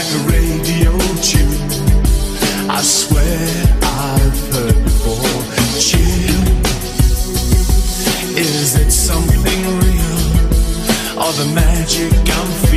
like a radio tune. I swear I've heard before. Chill. Is it something real? Or the magic I'm feeling?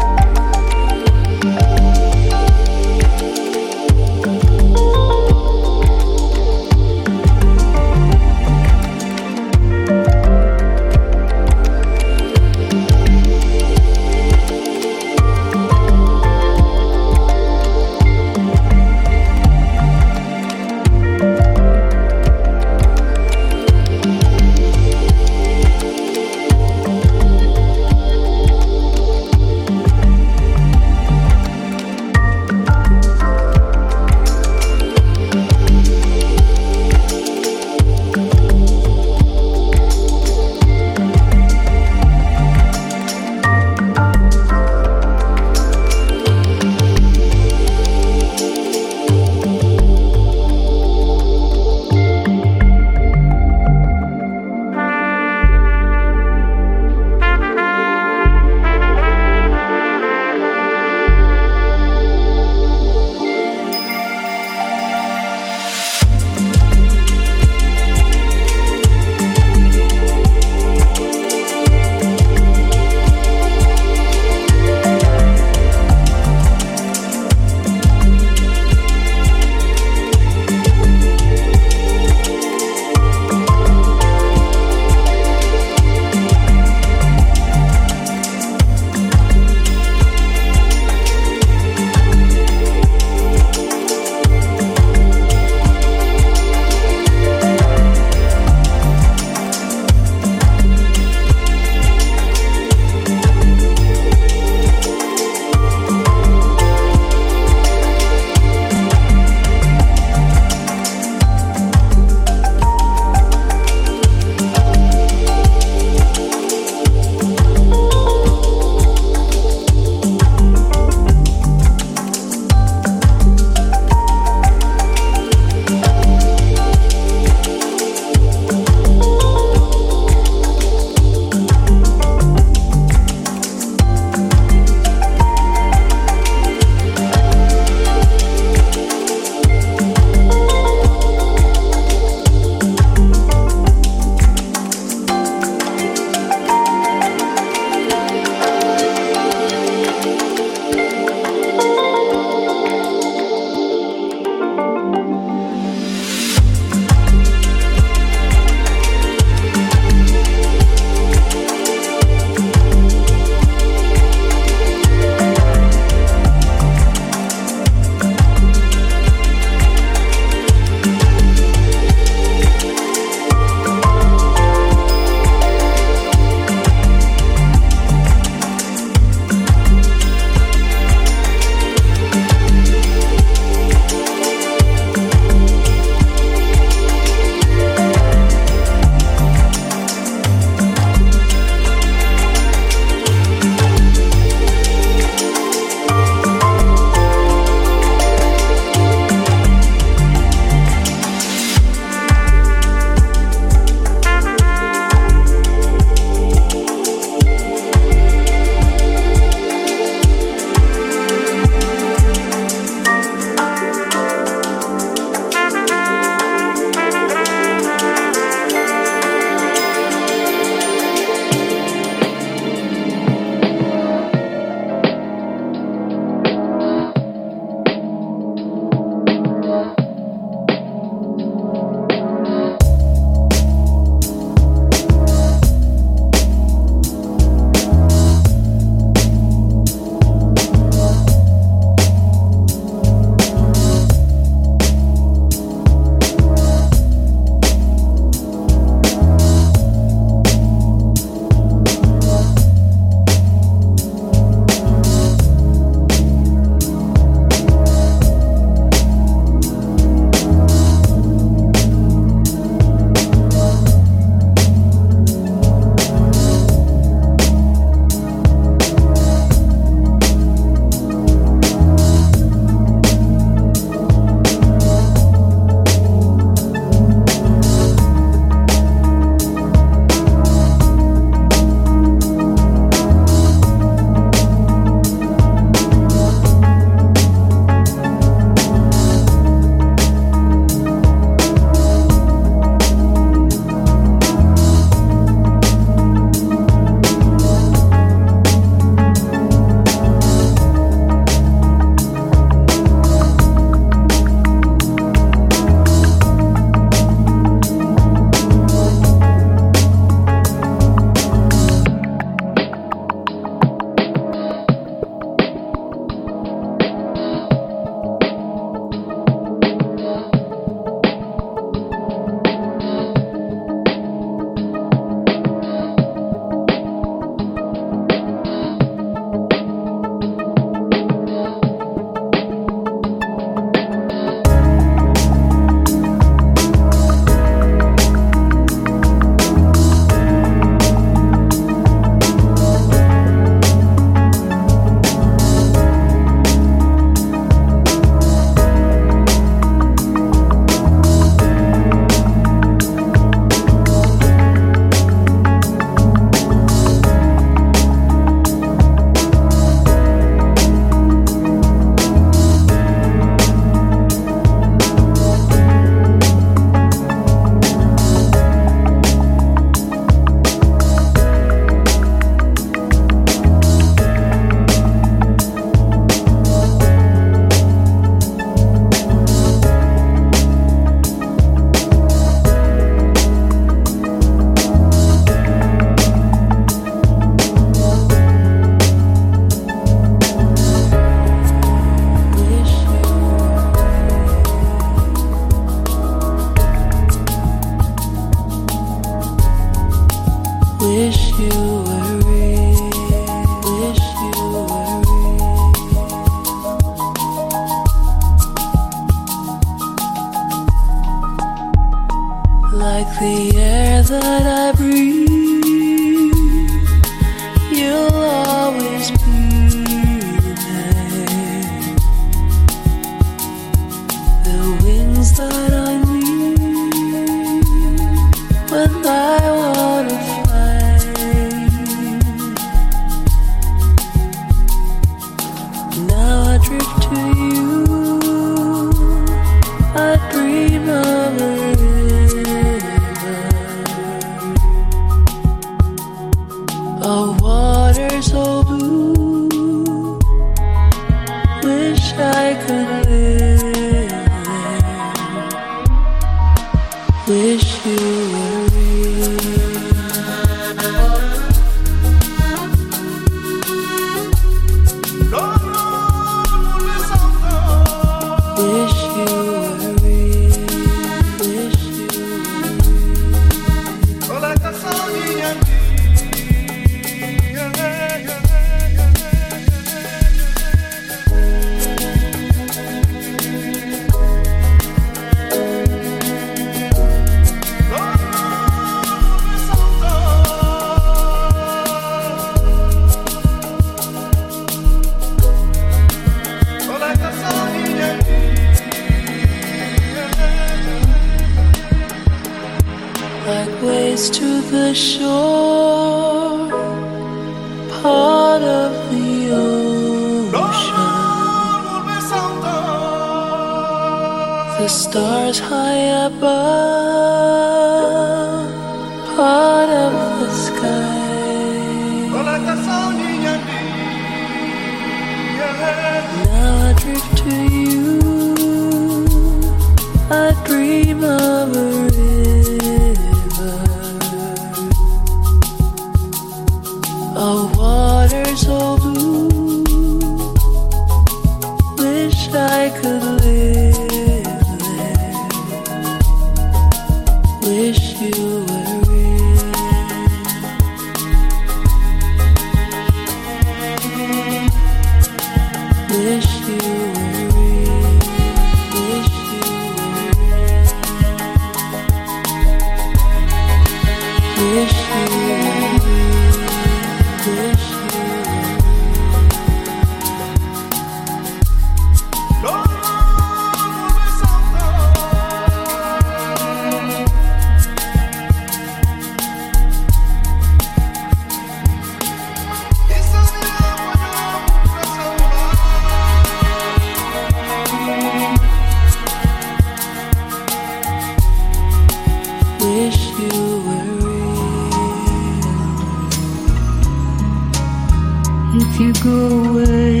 Go away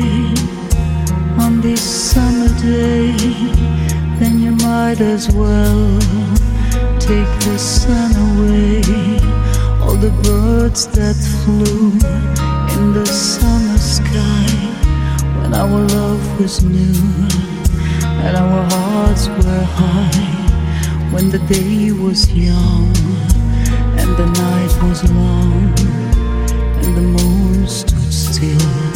on this summer day, then you might as well take the sun away. All the birds that flew in the summer sky when our love was new and our hearts were high. When the day was young and the night was long and the moon stood still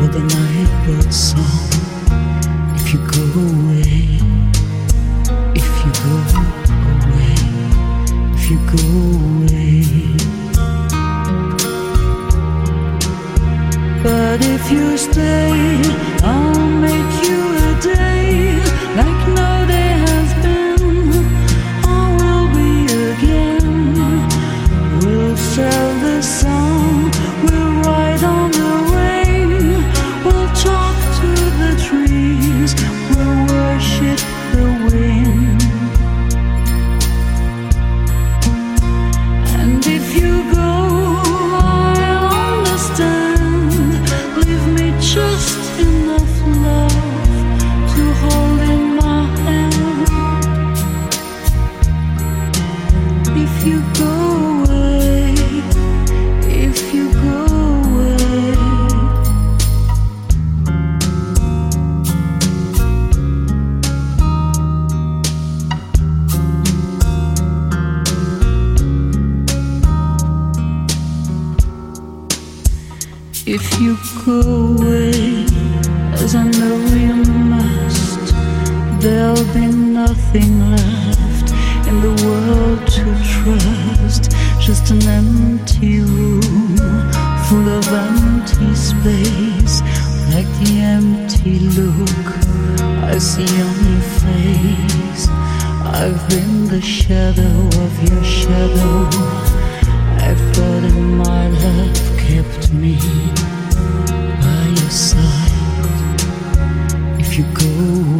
for the song. If you go away, if you go away, if you go away. But if you stay, I'll make you a day like no day has been. I will be again. We'll sail the sun, nothing left in the world to trust. Just an empty room full of empty space, like the empty look I see on your face. I've been the shadow of your shadow. I thought in my love kept me by your side. If you go